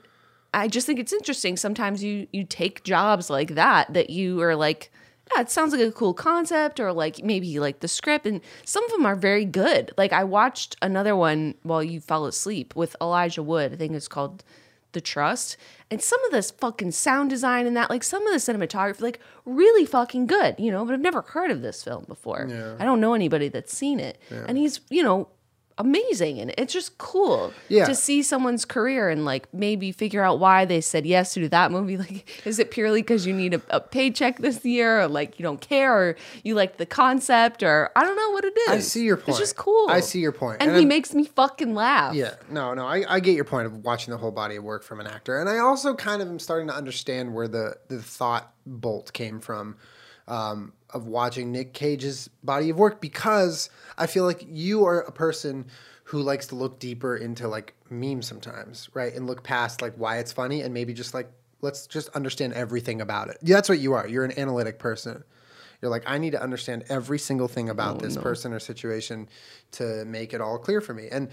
I just think it's interesting. Sometimes you you take jobs like that that you are like, yeah, it sounds like a cool concept, or like maybe like the script, and some of them are very good. Like I watched another one while you fell asleep with Elijah Wood. I think it's called The Trust, and some of this fucking sound design and that, like some of the cinematography, like really fucking good, you know. But I've never heard of this film before. Yeah. I don't know anybody that's seen it, and he's you know amazing and it's just cool Yeah. to see someone's career and like maybe figure out why they said yes to do that movie like is it purely because you need a, a paycheck this year or like you don't care or you like the concept or i don't know what it is I see your point. it's just cool I see your point. and, And he I'm- makes me fucking laugh Yeah, no, no, I, I get your point of watching the whole body of work from an actor, and I also kind of am starting to understand where the the thought bolt came from um, of watching Nick Cage's body of work because I feel like you are a person who likes to look deeper into like memes sometimes, right, and look past like why it's funny and maybe just like let's just understand everything about it. Yeah, that's what you are. You're an analytic person. You're like, I need to understand every single thing about this person or situation to make it all clear for me. And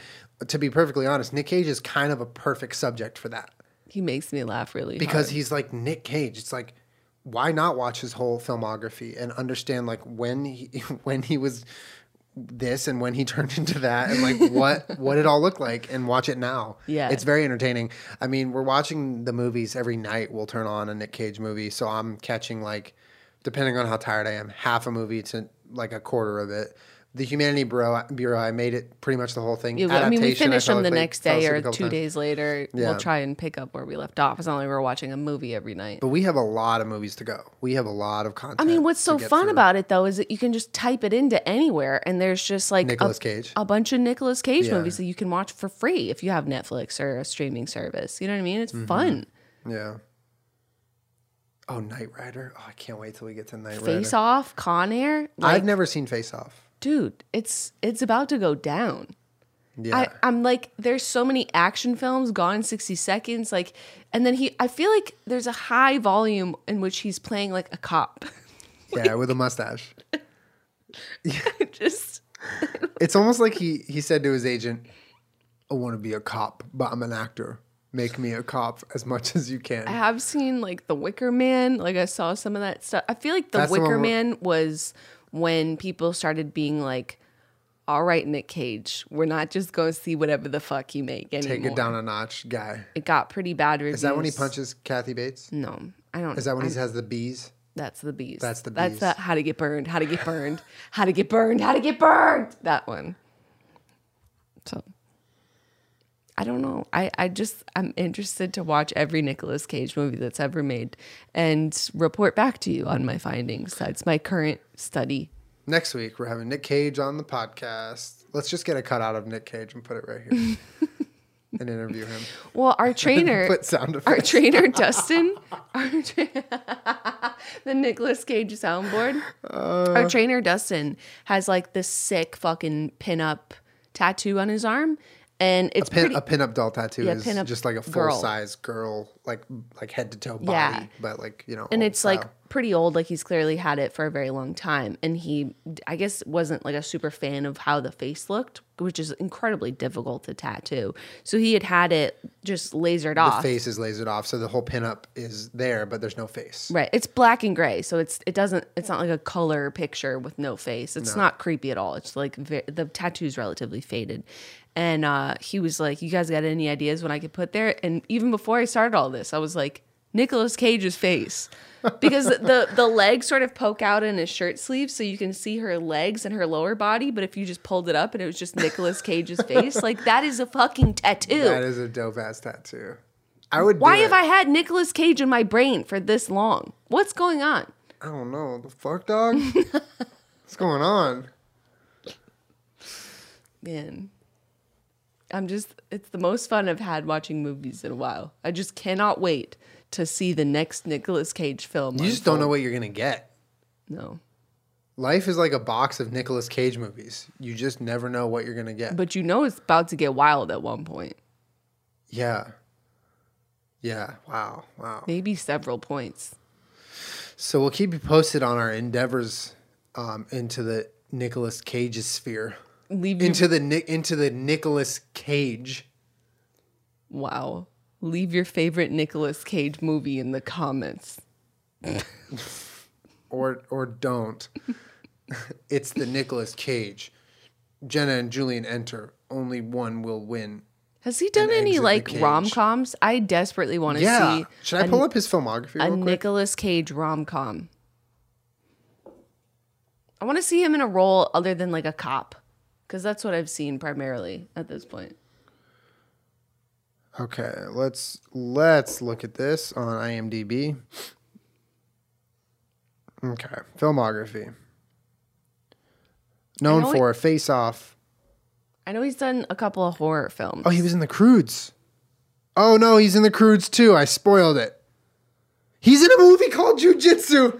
to be perfectly honest, Nick Cage is kind of a perfect subject for that he makes me laugh really because hard. he's like Nick Cage. It's like, why not watch his whole filmography and understand like when he when he was this and when he turned into that and like what what it all looked like and watch it now. Yeah. It's very entertaining. I mean, we're watching the movies every night. We'll turn on a Nick Cage movie, so I'm catching like depending on how tired I am, half a movie to like a quarter of it. The Humanity Bureau, Bureau I made it pretty much the whole thing. Yeah, I mean, we finish them the next day or two times. days later. Yeah. We'll try and pick up where we left off. It's not like we're watching a movie every night. But we have a lot of movies to go. We have a lot of content. I mean, what's so fun through. about it though is that you can just type it into anywhere, and there's just like Nicolas a, Cage. a bunch of Nicolas Cage Yeah. movies that you can watch for free if you have Netflix or a streaming service. You know what I mean? Mm-hmm. It's fun. Yeah. Oh, Knight Rider. Oh, I can't wait till we get to Knight Rider. Face Off, Con Air, like, I've never seen Face Off. Dude, it's it's about to go down. Yeah. I, I'm like, there's so many action films, Gone in 60 Seconds, like, and then he, I feel like there's a high volume in which he's playing like a cop. yeah, with a mustache. yeah. just It's almost like he he said to his agent, "I want to be a cop, but I'm an actor. Make me a cop as much as you can." I have seen like The Wicker Man. Like I saw some of that stuff. I feel like The That's Wicker where- Man was when people started being like, "All right, Nick Cage, we're not just going to see whatever the fuck you make anymore." Take it down a notch, guy. It got pretty bad reviews. Is that when he punches Kathy Bates? No, I don't. Is that when I'm- he has the bees? That's the bees. That's the That's bees. the how to get burned. How to get burned. how to get burned. How to get burned. That one. So. I don't know. I, I just I'm interested to watch every Nicolas Cage movie that's ever made and report back to you on my findings. That's my current study. Next week we're having Nick Cage on the podcast. Let's just get a cutout of Nick Cage and put it right here and interview him. Well, our trainer Put sound our trainer Dustin, our tra- the Nicolas Cage soundboard. Uh. our trainer Dustin has like this sick fucking pinup tattoo on his arm, and it's a, Pin, pretty. a pinup doll tattoo Yeah, is just like a girl. full size girl, like like head to toe body, Yeah. but like you know, and it's like pretty old like he's clearly had it for a very long time and he i guess wasn't like a super fan of how the face looked which is incredibly difficult to tattoo so he had had it just lasered the off The face is lasered off, so the whole pinup is there, but there's no face. Right. It's black and gray, so it's it doesn't it's not like a color picture with no face. It's not creepy at all. It's like ve- the tattoo's relatively faded. And uh, he was like, "You guys got any ideas when I could put there?" And even before I started all this, I was like, "Nicolas Cage's face." Because the the legs sort of poke out in his shirt sleeves, so you can see her legs and her lower body. But if you just pulled it up and it was just Nicolas Cage's face, like that is a fucking tattoo. That is a dope ass tattoo. I would. Why have. I had Nicolas Cage in my brain for this long? What's going on? I don't know. The fuck, dog. What's going on? Man. I'm just it's the most fun I've had watching movies in a while. I just cannot wait to see the next Nicolas Cage film. You just don't know what you're gonna get. No. Life is like a box of Nicolas Cage movies. You just never know what you're gonna get. But you know it's about to get wild at one point. yeah. Yeah. Wow. Wow. Maybe several points. So we'll keep you posted on our endeavors um, into the Nicolas Cage sphere. Leave Into the Ni- into the Nicolas Cage. Wow. Leave your favorite Nicolas Cage movie in the comments. or or don't. it's the Nicolas Cage. Jenna and Julian enter. Only one will win. Has he done any like rom coms? I desperately want to Yeah. see Should I a- pull up his filmography a real quick? Nicolas Cage rom com. I want to see him in a role other than like a cop, because that's what I've seen primarily at this point. Okay, let's let's look at this on IMDb. Okay, filmography. Known for Face Off. I know he's done a couple of horror films. Oh, he was in the Croods. Oh no, he's in the Croods too. I spoiled it. He's in a movie called Jujitsu.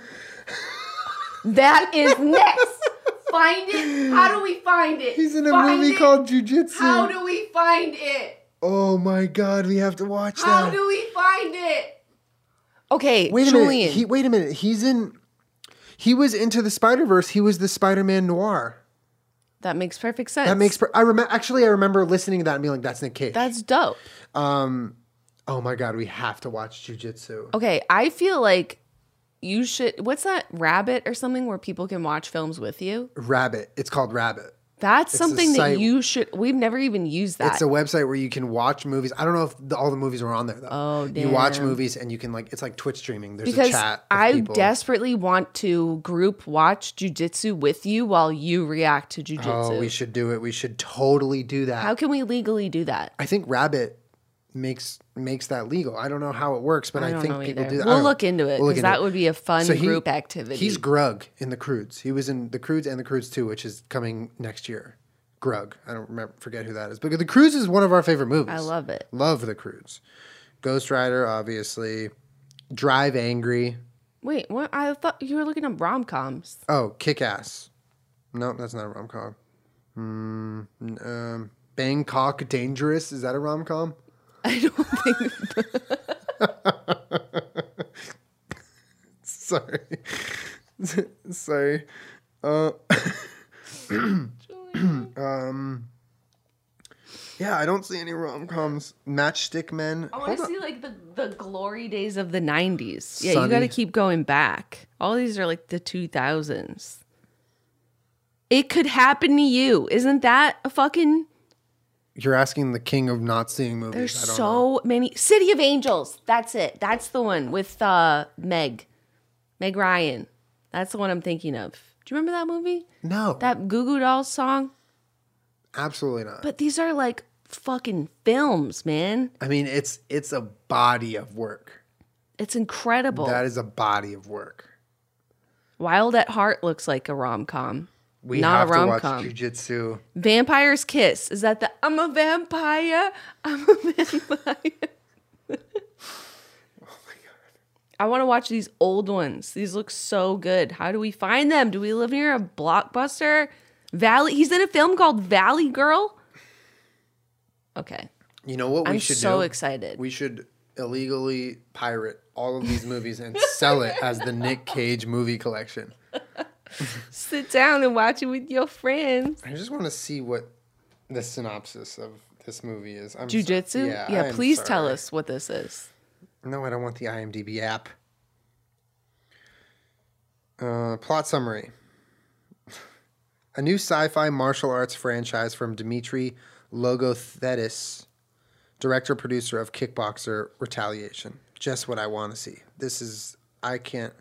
that is next. Find it. How do we find it? He's in a Find movie it. called Jujitsu. How do we find it? oh my god, we have to watch How that. How do we find it? Okay, wait a minute. He, wait a minute. He's in. He was into the Spider Verse. He was the Spider Man Noir. that makes perfect sense. That makes. Per- I remember. Actually, I remember listening to that and being like, "That's Nick Cage." that's dope. Um. Oh my god, we have to watch Jujitsu. Okay, I feel like you should. What's that rabbit or something where people can watch films with you? Rabbit. It's called Rabbit. That's a something that you should. We've never even used that. It's a website where you can watch movies. I don't know if the, all the movies are on there though. Oh, damn. You watch movies and you can like it's like Twitch streaming. There's because a chat. I people. desperately want to group watch jujitsu with you while you react to jujitsu. Oh, we should do it. We should totally do that. How can we legally do that? I think Rabbit makes makes that legal. I don't know how it works, but I, I think people either. do that. I We'll don't know. look into it We'll because that it. would be a fun So he- group activity. He's Grug in the Croods. He was in the Croods and the Croods 2, which is coming next year. Grug. I don't remember forget who that is. But the Croods is one of our favorite movies. I love it. Love the Croods. Ghost Rider, obviously. Drive Angry. Wait, what? I thought you were looking up rom coms. Oh, Kick Ass. No, that's not a rom com. Mm, um, Bangkok Dangerous. Is that a rom com? I don't think. Sorry. Sorry. Uh, um, yeah, I don't see any rom coms. Matchstick Men. I want Hold to on. see like the, the glory days of the 90s. Yeah, you got to keep going back. All these are like the 2000s. It could happen to you. Isn't that a fucking You're asking the king of not seeing movies. There's I don't so know. many. City of Angels. That's it. That's the one with uh, Meg, Meg Ryan. That's the one I'm thinking of. Do you remember that movie? No, That Goo Goo Dolls song? absolutely not. But these are like fucking films, man. I mean, it's it's a body of work. It's incredible. That is a body of work. Wild at Heart looks like a rom com. We Not have a to watch rom-com. jujitsu. Vampire's Kiss. Is that the I'm a vampire? I'm a vampire. Oh my god. I want to watch these old ones. These look so good. How do we find them? Do we live near a blockbuster? Valley. He's in a film called Valley Girl. Okay. You know what we I'm should so do? excited. We should illegally pirate all of these movies and sell it as the Nick Cage movie collection. Sit down and watch it with your friends. I just want to see what the synopsis of this movie is. I'm so- Jujitsu? yeah, yeah I'm please tell us what this is. No, I don't want the IMDb app. Uh, plot summary. A new sci-fi martial arts franchise from Dimitri Logothetis, director producer of Kickboxer Retaliation. Just what I want to see. This is I can't.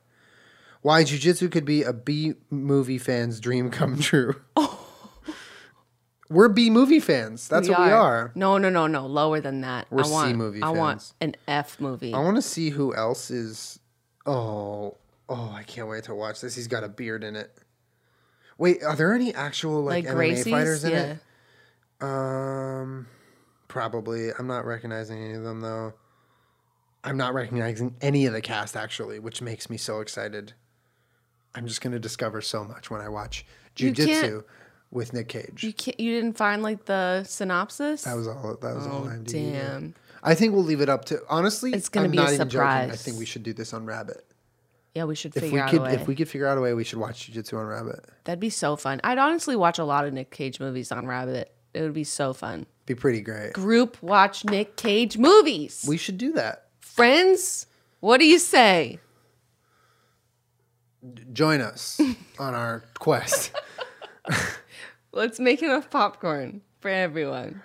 Why jujitsu could be a B movie fan's dream come true. We're B movie fans. That's what we are. No, no, no, no. Lower than that. We're I want, C movie I want an F movie. I want to see who else is. Oh, oh! I can't wait to watch this. He's got a beard in it. Wait, are there any actual like, like MMA Gracie's. fighters in yeah. it? Um, probably. I'm not recognizing any of them though. I'm not recognizing any of the cast actually, which makes me so excited. I'm just gonna discover so much when I watch Jujitsu with Nick Cage. You can't, you didn't find like the synopsis? that was all. That was all. oh IMDb did. damn. I think we'll leave it up to honestly. It's gonna I'm be a joking. I think we should do this on Rabbit. Yeah, we should If figure we out could, a way. if we could figure out a way, we should watch Jujitsu on Rabbit. That'd be so fun. I'd honestly watch a lot of Nick Cage movies on Rabbit. It would be so fun. Be pretty great. Group watch Nick Cage movies. We should do that. Friends, what do you say? Join us on our quest. Let's make enough popcorn for everyone.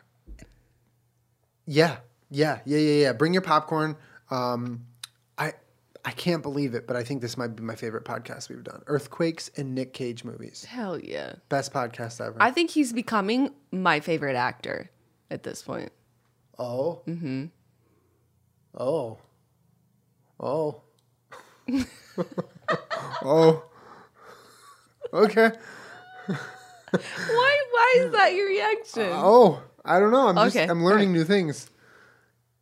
Yeah, yeah, yeah, yeah, yeah. Bring your popcorn. Um, I I can't believe it, but I think this might be my favorite podcast we've done. Earthquakes and Nick Cage movies. Hell yeah. Best podcast ever. I think he's becoming my favorite actor at this point. oh. Mm-hmm. Oh. Oh. oh. Okay. Why why is that your reaction? Uh, oh. I don't know. I'm just Okay, I'm learning new things.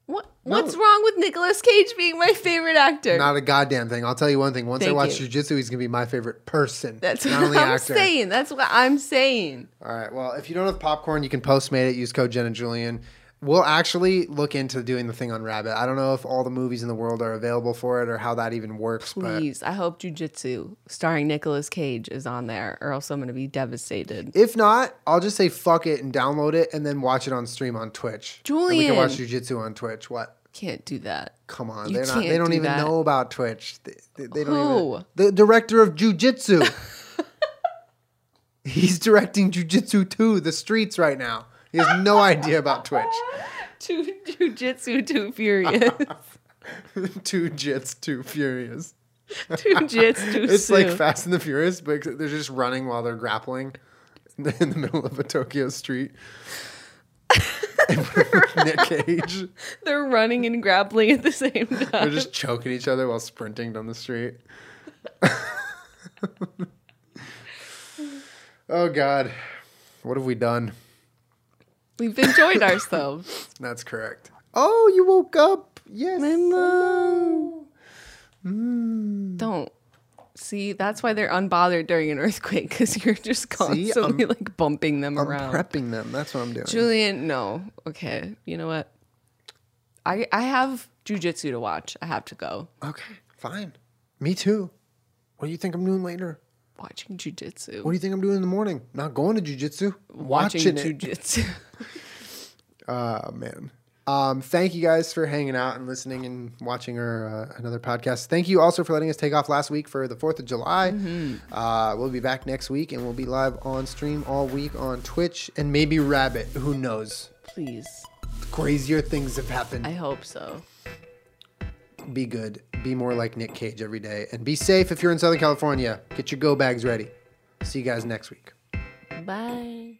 What what's wrong with Nicolas Cage being my favorite actor? Not a goddamn thing. I'll tell you one thing. Once I Thank watch you. jujitsu, he's gonna be my favorite person. That's not what only I'm actor. saying. That's what I'm saying. All right. Well, if you don't have popcorn, you can Postmate it. Use code Jen and Julian. We'll actually look into doing the thing on Rabbit. I don't know if all the movies in the world are available for it or how that even works. But Please, I hope Jujitsu starring Nicolas Cage is on there, or else I'm gonna be devastated. if not, I'll just say fuck it and download it and then watch it on stream on Twitch. And we can watch Julian. jujitsu on Twitch. What? Can't do that. Come on, You they're not. They don't do even that. know about Twitch. They, they, they don't Who? even. The director of jujitsu. He's directing jujitsu 2, The streets right now. He has no idea about Twitch. Too Jujitsu, too furious. two jits, two furious. too jits, too It's like. Fast and the Furious, but they're just running while they're grappling in the, middle of a Tokyo street. Nick Cage. They're running and grappling at the same time. They're just choking each other while sprinting down the street. oh God, what have we done? We've enjoyed ourselves. That's correct. Oh, you woke up. Yes. Mm. Don't. See, that's why they're unbothered during an earthquake because you're just constantly like bumping them I'm around. prepping them. That's what I'm doing. Julian, no. Okay. You know what? I I have jujitsu to watch. I have to go. Okay, fine. Me too. What do you think I'm doing later? Watching jujitsu. What do you think I'm doing in the morning? Not going to jujitsu. Watching Watching it. jujitsu. Oh man. Um, thank you guys for hanging out and listening and watching our uh, another podcast. Thank you also for letting us take off last week for the Fourth of July. Mm-hmm. Uh, we'll be back next week and we'll be live on stream all week on Twitch and maybe Rabbit. Who knows? Please. Crazier things have happened. I hope so. Be good. Be more like Nick Cage every day. And be safe if you're in Southern California. Get your go bags ready. See you guys next week. Bye.